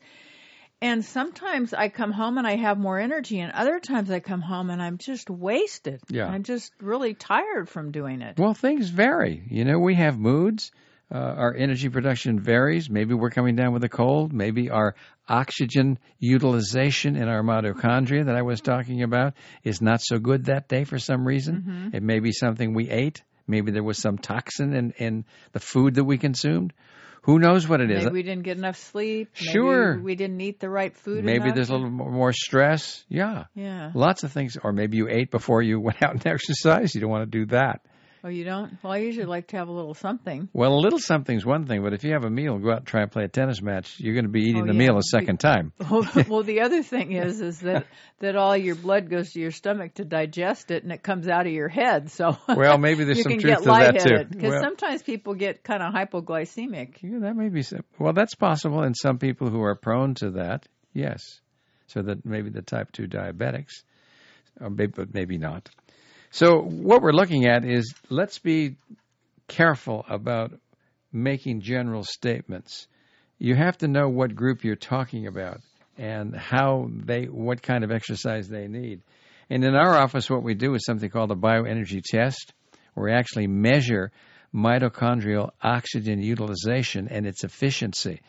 And sometimes I come home and I have more energy, and other times I come home and I'm just wasted. Yeah. I'm just really tired from doing it. Well, things vary. You know, we have moods. Uh, our energy production varies. Maybe we're coming down with a cold. Maybe our oxygen utilization in our mitochondria that I was talking about is not so good that day for some reason. It may be something we ate. Maybe there was some toxin in, in the food that we consumed. Who knows what it is? Maybe we didn't get enough sleep. Maybe Sure. we didn't eat the right food. Maybe enough. there's a little more stress. Yeah. Yeah. Lots of things. Or maybe you ate before you went out and exercised. You don't want to do that. Oh, you don't? Well, I usually like to have a little something. Well, a little something's one thing, but if you have a meal, go out and try and play a tennis match, you're going to be eating Oh, the yeah. meal a second time. well, well, the other thing is, is that that all your blood goes to your stomach to digest it, and it comes out of your head. So Well, maybe there's some truth to that, too. because Well- sometimes people get kind of hypoglycemic. Yeah, that may be. Well, that's possible in some people who are prone to that. Yes, so that maybe the type two diabetics, uh, or maybe, but maybe not. So what we're looking at is let's be careful about making general statements. You have to know what group you're talking about and how they, what kind of exercise they need. And in our office, what we do is something called a bioenergy test, where we actually measure mitochondrial oxygen utilization and its efficiency.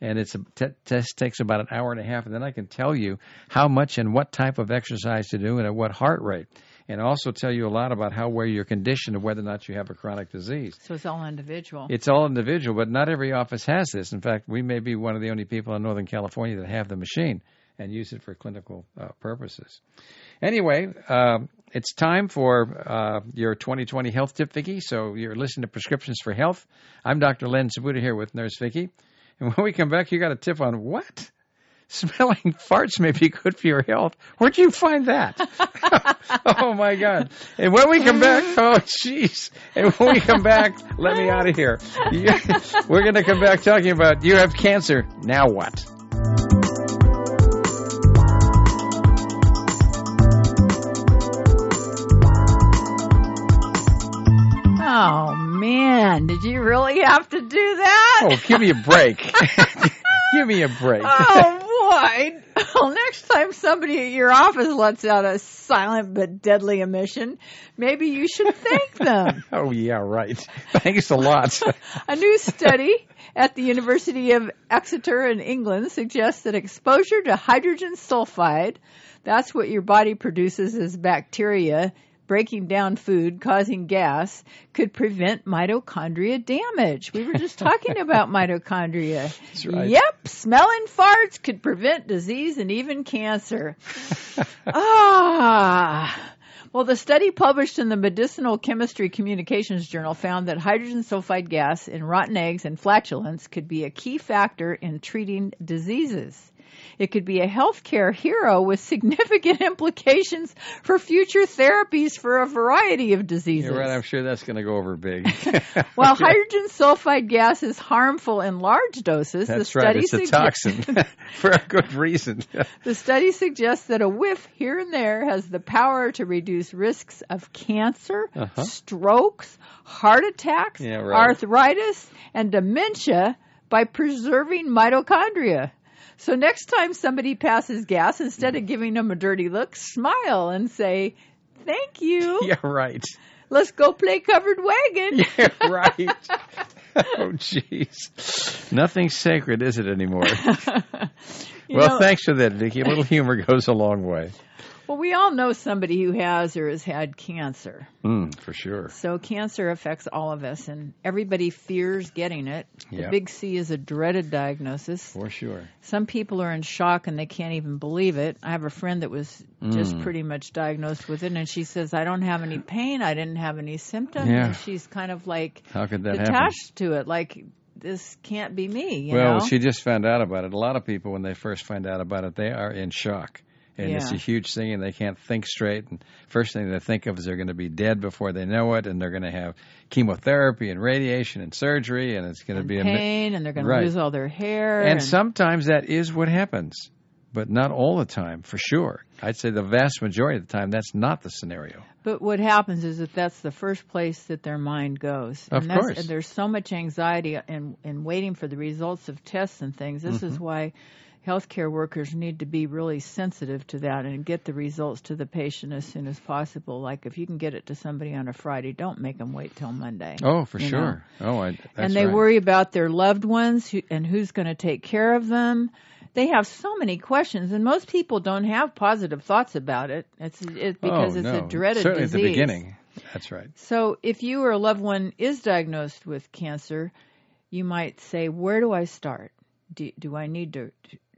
and it's a t- test takes about an hour and a half, and then I can tell you how much and what type of exercise to do and at what heart rate, and also tell you a lot about how well you're conditioned and whether or not you have a chronic disease. So it's all individual. It's all individual, but not every office has this. In fact, we may be one of the only people in Northern California that have the machine and use it for clinical uh, purposes. Anyway, uh, it's time for uh, your 2020 health tip, Vicki. So you're listening to Prescriptions for Health. I'm Dr. Len Saputo here with Nurse Vicki. And when we come back, you got a tip on what? Smelling farts may be good for your health. Where'd you find that? oh my God. And when we come back, oh jeez. And when we come back, let me out of here. We're going to come back talking about you have cancer. Now what? Oh man, did you really have to do that? Oh, give me a break. Give me a break. Oh boy. Well, next time somebody at your office lets out a silent but deadly emission, maybe you should thank them. oh yeah, right. Thanks a lot. a new study at the University of Exeter in England suggests that exposure to hydrogen sulfide, that's what your body produces as bacteria breaking down food, causing gas, could prevent mitochondria damage. We were just talking about mitochondria. Right. Yep, smelling farts could prevent disease and even cancer. ah. Well, the study published in the Medicinal Chemistry Communications Journal found that hydrogen sulfide gas in rotten eggs and flatulence could be a key factor in treating diseases. It could be a healthcare hero with significant implications for future therapies for a variety of diseases. You're right. I'm sure that's going to go over big. While hydrogen sulfide gas is harmful in large doses, that's the right. study It's a toxin for a good reason. the study suggests that a whiff here and there has the power to reduce risks of cancer, Uh-huh. strokes, heart attacks, Yeah, right. arthritis, and dementia by preserving mitochondria. So next time somebody passes gas, instead of giving them a dirty look, smile and say, "Thank you. yeah, right. Let's go play covered wagon." Yeah, right. oh, jeez. Nothing's sacred, is it anymore? Well, know- thanks for that, Vicki. A little humor goes a long way. Well, we all know somebody who has or has had cancer. Mm, for sure. So cancer affects all of us, and everybody fears getting it. The Yeah. big C is a dreaded diagnosis. For sure. Some people are in shock and they can't even believe it. I have a friend that was just Mm. pretty much diagnosed with it, and she says, "I don't have any pain. I didn't have any symptoms." Yeah. And she's kind of like How could that happen? attached to it, like this can't be me. You well, know? she just found out about it. A lot of people, when they first find out about it, they are in shock. And it's a huge thing, and they can't think straight. And first thing they think of is they're going to be dead before they know it, and they're going to have chemotherapy and radiation and surgery, and it's going to and be a pain, and they're going Right. to lose all their hair. And sometimes that is what happens, but not all the time, for sure. I'd say the vast majority of the time, that's not the scenario. But what happens is that that's the first place that their mind goes. Of and that's, course. And there's so much anxiety in, in waiting for the results of tests and things. This Mm-hmm. is why healthcare workers need to be really sensitive to that and get the results to the patient as soon as possible. Like if you can get it to somebody on a Friday, don't make them wait till Monday. Oh, for sure. Oh, I, that's and they right. worry about their loved ones who, and who's going to take care of them. They have so many questions, and most people don't have positive thoughts about it. It's it, oh, because oh, it's no. a dreaded Certainly disease. at the beginning. That's right. So, if you or a loved one is diagnosed with cancer, you might say, "Where do I start? Do, do I need to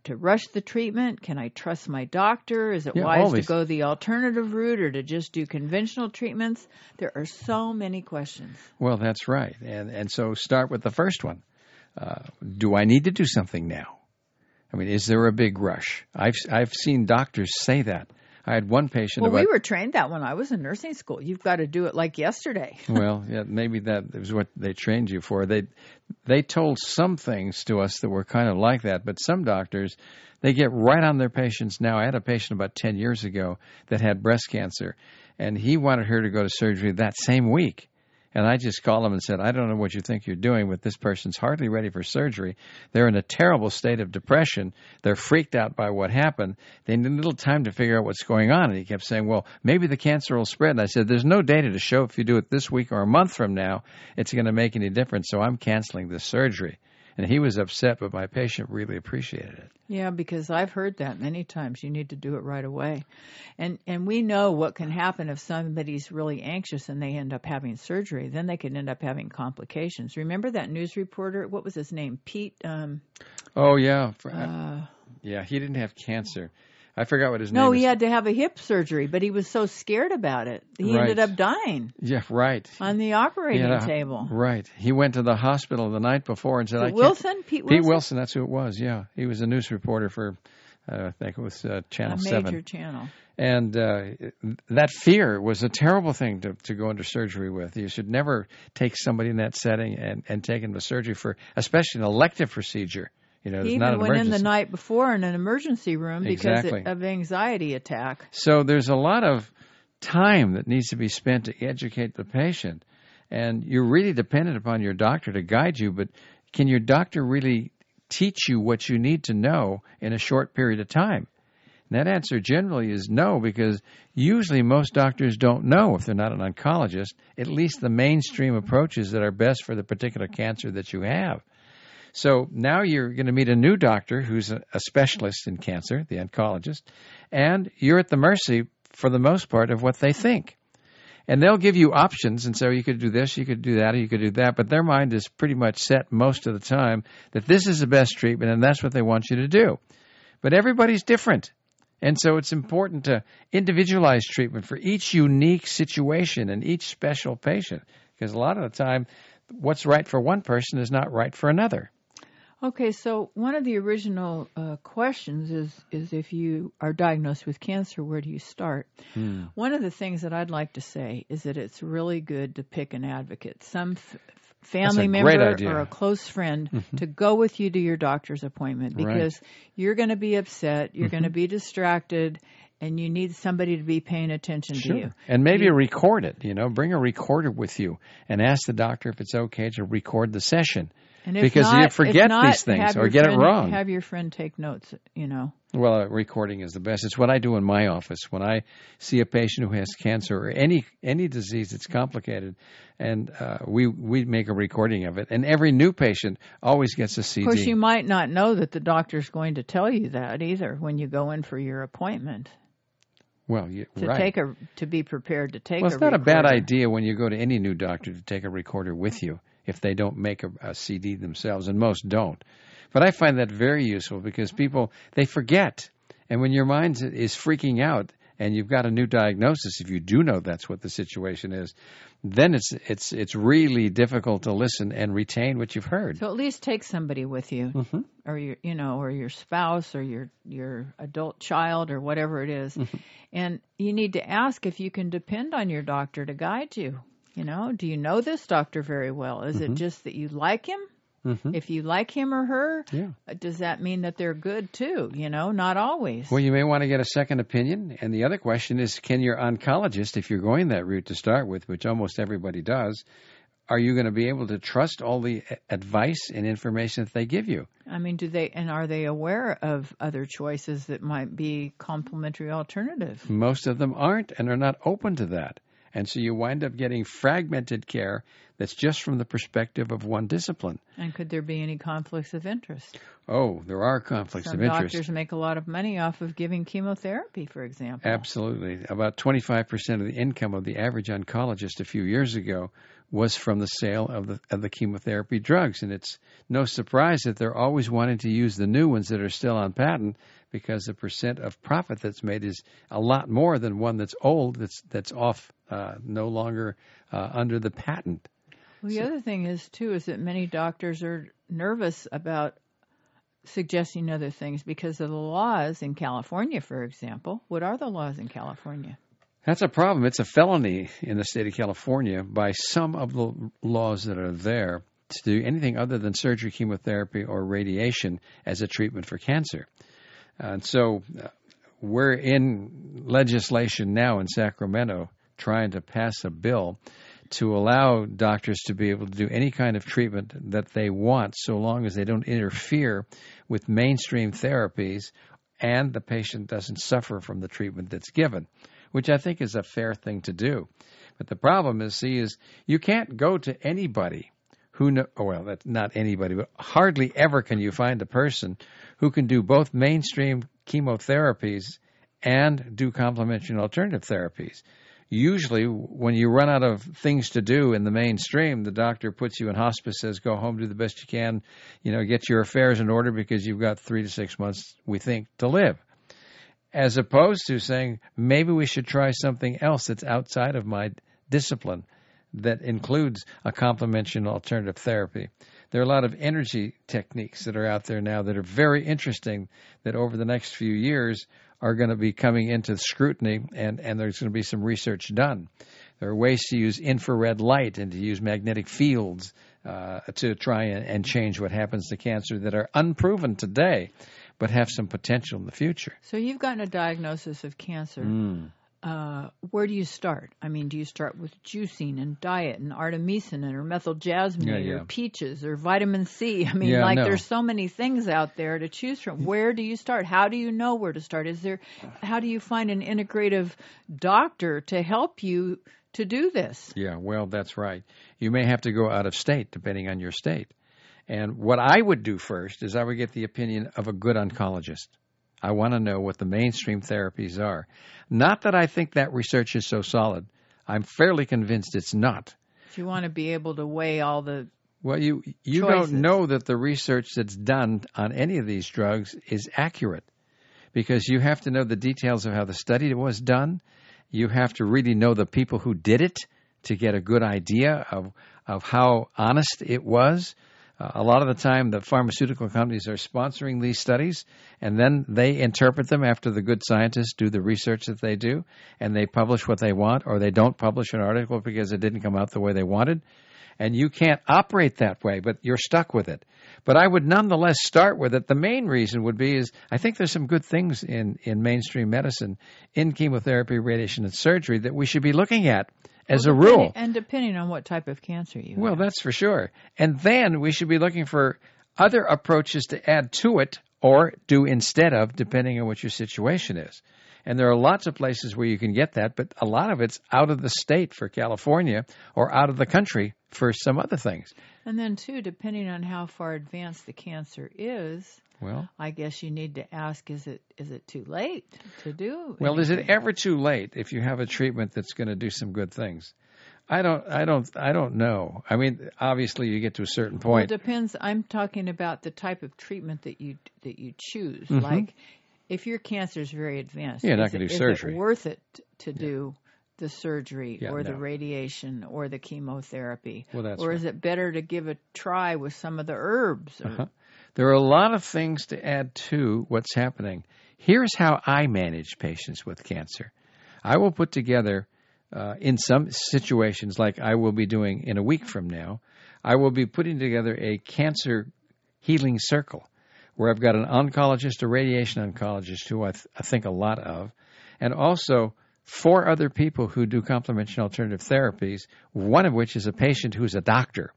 to rush the treatment? Can I trust my doctor? Is it Yeah, wise to go the alternative route or to just do conventional treatments?" There are so many questions. Well, that's right. And and so start with the first one. Uh, do I need to do something now? I mean, is there a big rush? I've I've seen doctors say that. I had one patient Well, about we were trained that when I was in nursing school. You've got to do it like yesterday. well, yeah, maybe that was what they trained you for. They they told some things to us that were kind of like that, but some doctors they get right on their patients now. I had a patient about 10 years ago that had breast cancer and he wanted her to go to surgery that same week. And I just called him and said, I don't know what you think you're doing, but this person's hardly ready for surgery. They're in a terrible state of depression. They're freaked out by what happened. They need a little time to figure out what's going on. And he kept saying, Well, maybe the cancer will spread. And I said, There's no data to show if you do it this week or a month from now, it's going to make any difference. So I'm canceling the surgery. And he was upset, but my patient really appreciated it. Yeah, because I've heard that many times. You need to do it right away. And and we know what can happen if somebody's really anxious and they end up having surgery. Then they can end up having complications. Remember that news reporter? What was his name? Pete um Oh yeah. uh, yeah, he didn't have cancer. I forgot what his no, name No, he is. had to have a hip surgery, but he was so scared about it. He Right. ended up dying Yeah, right. on the operating a- table. Right. He went to the hospital the night before and said, "I can't." Wilson, Pete Wilson, Pete Wilson, that's who it was. Yeah, he was a news reporter for, uh, I think it was uh, a Channel major Seven. channel. And uh, that fear was a terrible thing to, to go into surgery with. You should never take somebody in that setting and, and take them to surgery for, especially an elective procedure. You know, He even went in the night before in an emergency room because Exactly. of anxiety attack. So there's a lot of time that needs to be spent to educate the patient. And you're really dependent upon your doctor to guide you, but can your doctor really teach you what you need to know in a short period of time? And that answer generally is no, because usually most doctors don't know if they're not an oncologist, at least the mainstream approaches that are best for the particular cancer that you have. So now you're going to meet a new doctor who's a, specialist in cancer, the oncologist, and you're at the mercy, for the most part, of what they think. And they'll give you options, and so oh, you could do this, you could do that, or you could do that, but their mind is pretty much set most of the time that this is the best treatment, and that's what they want you to do. But everybody's different. And so it's important to individualize treatment for each unique situation and each special patient, because a lot of the time, what's right for one person is not right for another. Okay, so one of the original uh, questions is is if you are diagnosed with cancer, where do you start? Hmm. One of the things that I'd like to say is that it's really good to pick an advocate, some f- family member or a close friend to go with you to your doctor's appointment Right. because you're going to be upset, you're going to Mm-hmm. be distracted, and you need somebody to be paying attention to you. And maybe record it, you know, bring a recorder with you and ask the doctor if it's okay to record the session. Because you not, if forget not, these things or get it wrong. Have your friend take notes, you know. Well, recording is the best. It's what I do in my office when I see a patient who has cancer or any any disease that's complicated, and uh, we we make a recording of it. And every new patient always gets a CD. Of course, you might not know that the doctor's going to tell you that either when you go in for your appointment well, you, to right. take a to be prepared to take. well, it's a not a bad idea when you go to any new doctor to take a recorder with you if they don't make a, a CD themselves, and most don't. But I find that very useful because people they forget, and when your mind is freaking out and you've got a new diagnosis, if you do know that's what the situation is, then it's it's it's really difficult to listen and retain what you've heard. So at least take somebody with you, Mm-hmm. or your you know, or your spouse, or your your adult child, or whatever it is. Mm-hmm. and you need to ask if you can depend on your doctor to guide you. You know, do you know this doctor very well? Is Mm-hmm. it just that you like him? If you like him or her, Yeah. uh, does that mean that they're good too? You know, not always. Well, you may want to get a second opinion. And the other question is can your oncologist, if you're going that route to start with, which almost everybody does, are you going to be able to trust all the advice and information that they give you? I mean, do they and are they aware of other choices that might be complementary alternatives? Most of them aren't and are not open to that. And so you wind up getting fragmented care that's just from the perspective of one discipline. And could there be any conflicts of interest? Oh, there are conflicts Some of interest. doctors make a lot of money off of giving chemotherapy, for example. Absolutely. About 25% of the income of the average oncologist a few years ago was from the sale of the of the chemotherapy drugs and it's no surprise that they're always wanting to use the new ones that are still on patent because the percent of profit that's made is a lot more than one that's old that's that's off uh, no longer uh, under the patent. Well, the other thing is too is that many doctors are nervous about suggesting other things because of the laws in California, for example. What are the laws in California? That's a problem. It's a felony in the state of California by some of the laws that are there to do anything other than surgery, chemotherapy, or radiation as a treatment for cancer. And so uh, we're in legislation now in Sacramento trying to pass a bill to allow doctors to be able to do any kind of treatment that they want so long as they don't interfere with mainstream therapies and the patient doesn't suffer from the treatment that's given, which I think is a fair thing to do. But the problem is, see, is you can't go to anybody who know, well, that's not anybody, but hardly ever can you find a person who can do both mainstream chemotherapies and do complementary and alternative therapies. Usually, when you run out of things to do in the mainstream, the doctor puts you in hospice, says, go home, do the best you can, you know, get your affairs in order because you've got three to six months, we think, to live. As opposed to saying, maybe we should try something else that's outside of my discipline that includes a complementary alternative therapy. There are a lot of energy techniques that are out there now that are very interesting that over the next few years are going to be coming into scrutiny and, and there's going to be some research done. There are ways to use infrared light and to use magnetic fields uh, to try and, and change what happens to cancer that are unproven today but have some potential in the future. So you've gotten a diagnosis of cancer. Mm uh, where do you start? I mean, do you start with juicing and diet and artemisinin or methyl jasmine yeah, yeah. or peaches or vitamin C? I mean, yeah, like no. there's so many things out there to choose from. Where do you start? How do you know where to start? Is there how do you find an integrative doctor to help you to do this? Yeah, well, that's right. You may have to go out of state depending on your state. And what I would do first is I would get the opinion of a good oncologist. I want to know what the mainstream therapies are. Not that I think that research is so solid. I'm fairly convinced it's not. If You want to be able to weigh all the well, you you choices. don't know that the research that's done on any of these drugs is accurate because you have to know the details of how the study was done. You have to really know the people who did it to get a good idea of of how honest it was. A lot of the time, the pharmaceutical companies are sponsoring these studies, and then they interpret them after the good scientists do the research that they do, and they publish what they want, or they don't publish an article because it didn't come out the way they wanted. And you can't operate that way, but you're stuck with it. But I would nonetheless start with it. The main reason would be is I think there's some good things in, in mainstream medicine, in chemotherapy, radiation, and surgery that we should be looking at as well, a rule. And depending on what type of cancer you Well, have. Well, that's for sure. And then we should be looking for other approaches to add to it or do instead of, depending on what your situation is. And there are lots of places where you can get that, but a lot of it's out of the state for California or out of the country for some other things. And then, too, depending on how far advanced the cancer is, well, I guess you need to ask: Is it is it too late to do? Well, anything? is it ever too late if you have a treatment that's going to do some good things? I don't, I don't, I don't know. I mean, obviously, you get to a certain Well, it point. depends. I'm talking about the type of treatment that you that you choose. Mhm. Like, if your cancer is very advanced, Yeah, not is gonna it- do is surgery. it worth it to do the surgery Yeah, or the radiation or the chemotherapy? Well, that's or right. is it better to give a try with some of the herbs? Or, Uh-huh. There are a lot of things to add to what's happening. Here's how I manage patients with cancer. I will put together, uh, in some situations, like I will be doing in a week from now, I will be putting together a cancer healing circle where I've got an oncologist, a radiation oncologist who I, th- I think a lot of, and also four other people who do complementary alternative therapies, one of which is a patient who's a doctor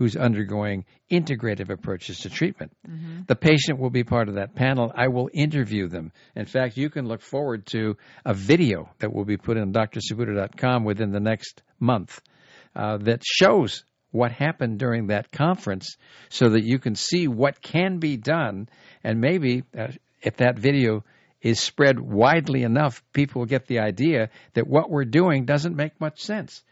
who's undergoing integrative approaches to treatment. The patient will be part of that panel. I will interview them. In fact, you can look forward to a video that will be put on drsaputo.com within the next month uh, that shows what happened during that conference so that you can see what can be done. And maybe uh, if that video is spread widely enough, people will get the idea that what we're doing doesn't make much sense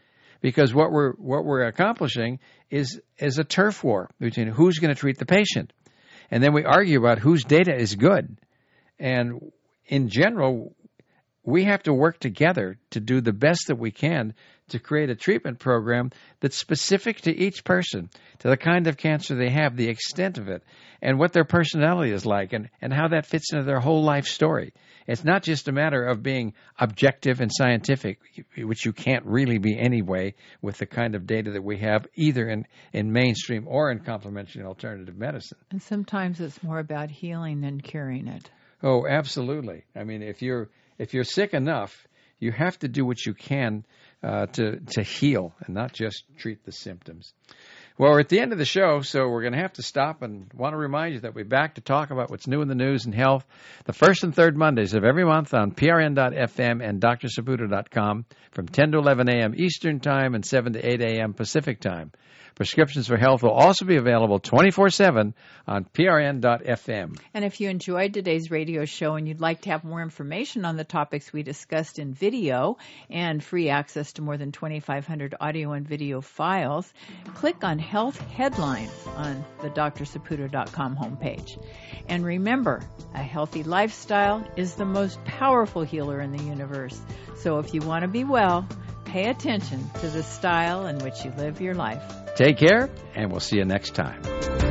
because what we're what we're accomplishing is is a turf war between who's going to treat the patient, and then we argue about whose data is good. And in general, we have to work together to do the best that we can to create a treatment program that's specific to each person, to the kind of cancer they have, the extent of it, and what their personality is like, and, and how that fits into their whole life story. It's not just a matter of being objective and scientific, which you can't really be anyway with the kind of data that we have either in, in mainstream or in complementary and alternative medicine. and sometimes it's more about healing than curing it. Oh, absolutely. I mean, if you're if you're sick enough, you have to do what you can uh, to to heal and not just treat the symptoms. Well, we're at the end of the show, so we're going to have to stop and want to remind you that we're back to talk about what's new in the news and health the first and third Mondays of every month on prn.fm and drsaputo.com from 10 to 11 a.m. Eastern Time and 7 to 8 a.m. Pacific Time. Prescriptions for Health will also be available 24 7 on prn.fm. And if you enjoyed today's radio show and you'd like to have more information on the topics we discussed in video and free access to more than 2,500 audio and video files, click on Health Headlines on the drsaputo.com homepage. And remember, a healthy lifestyle is the most powerful healer in the universe. So if you want to be well, pay attention to the style in which you live your life. Take care, and we'll see you next time.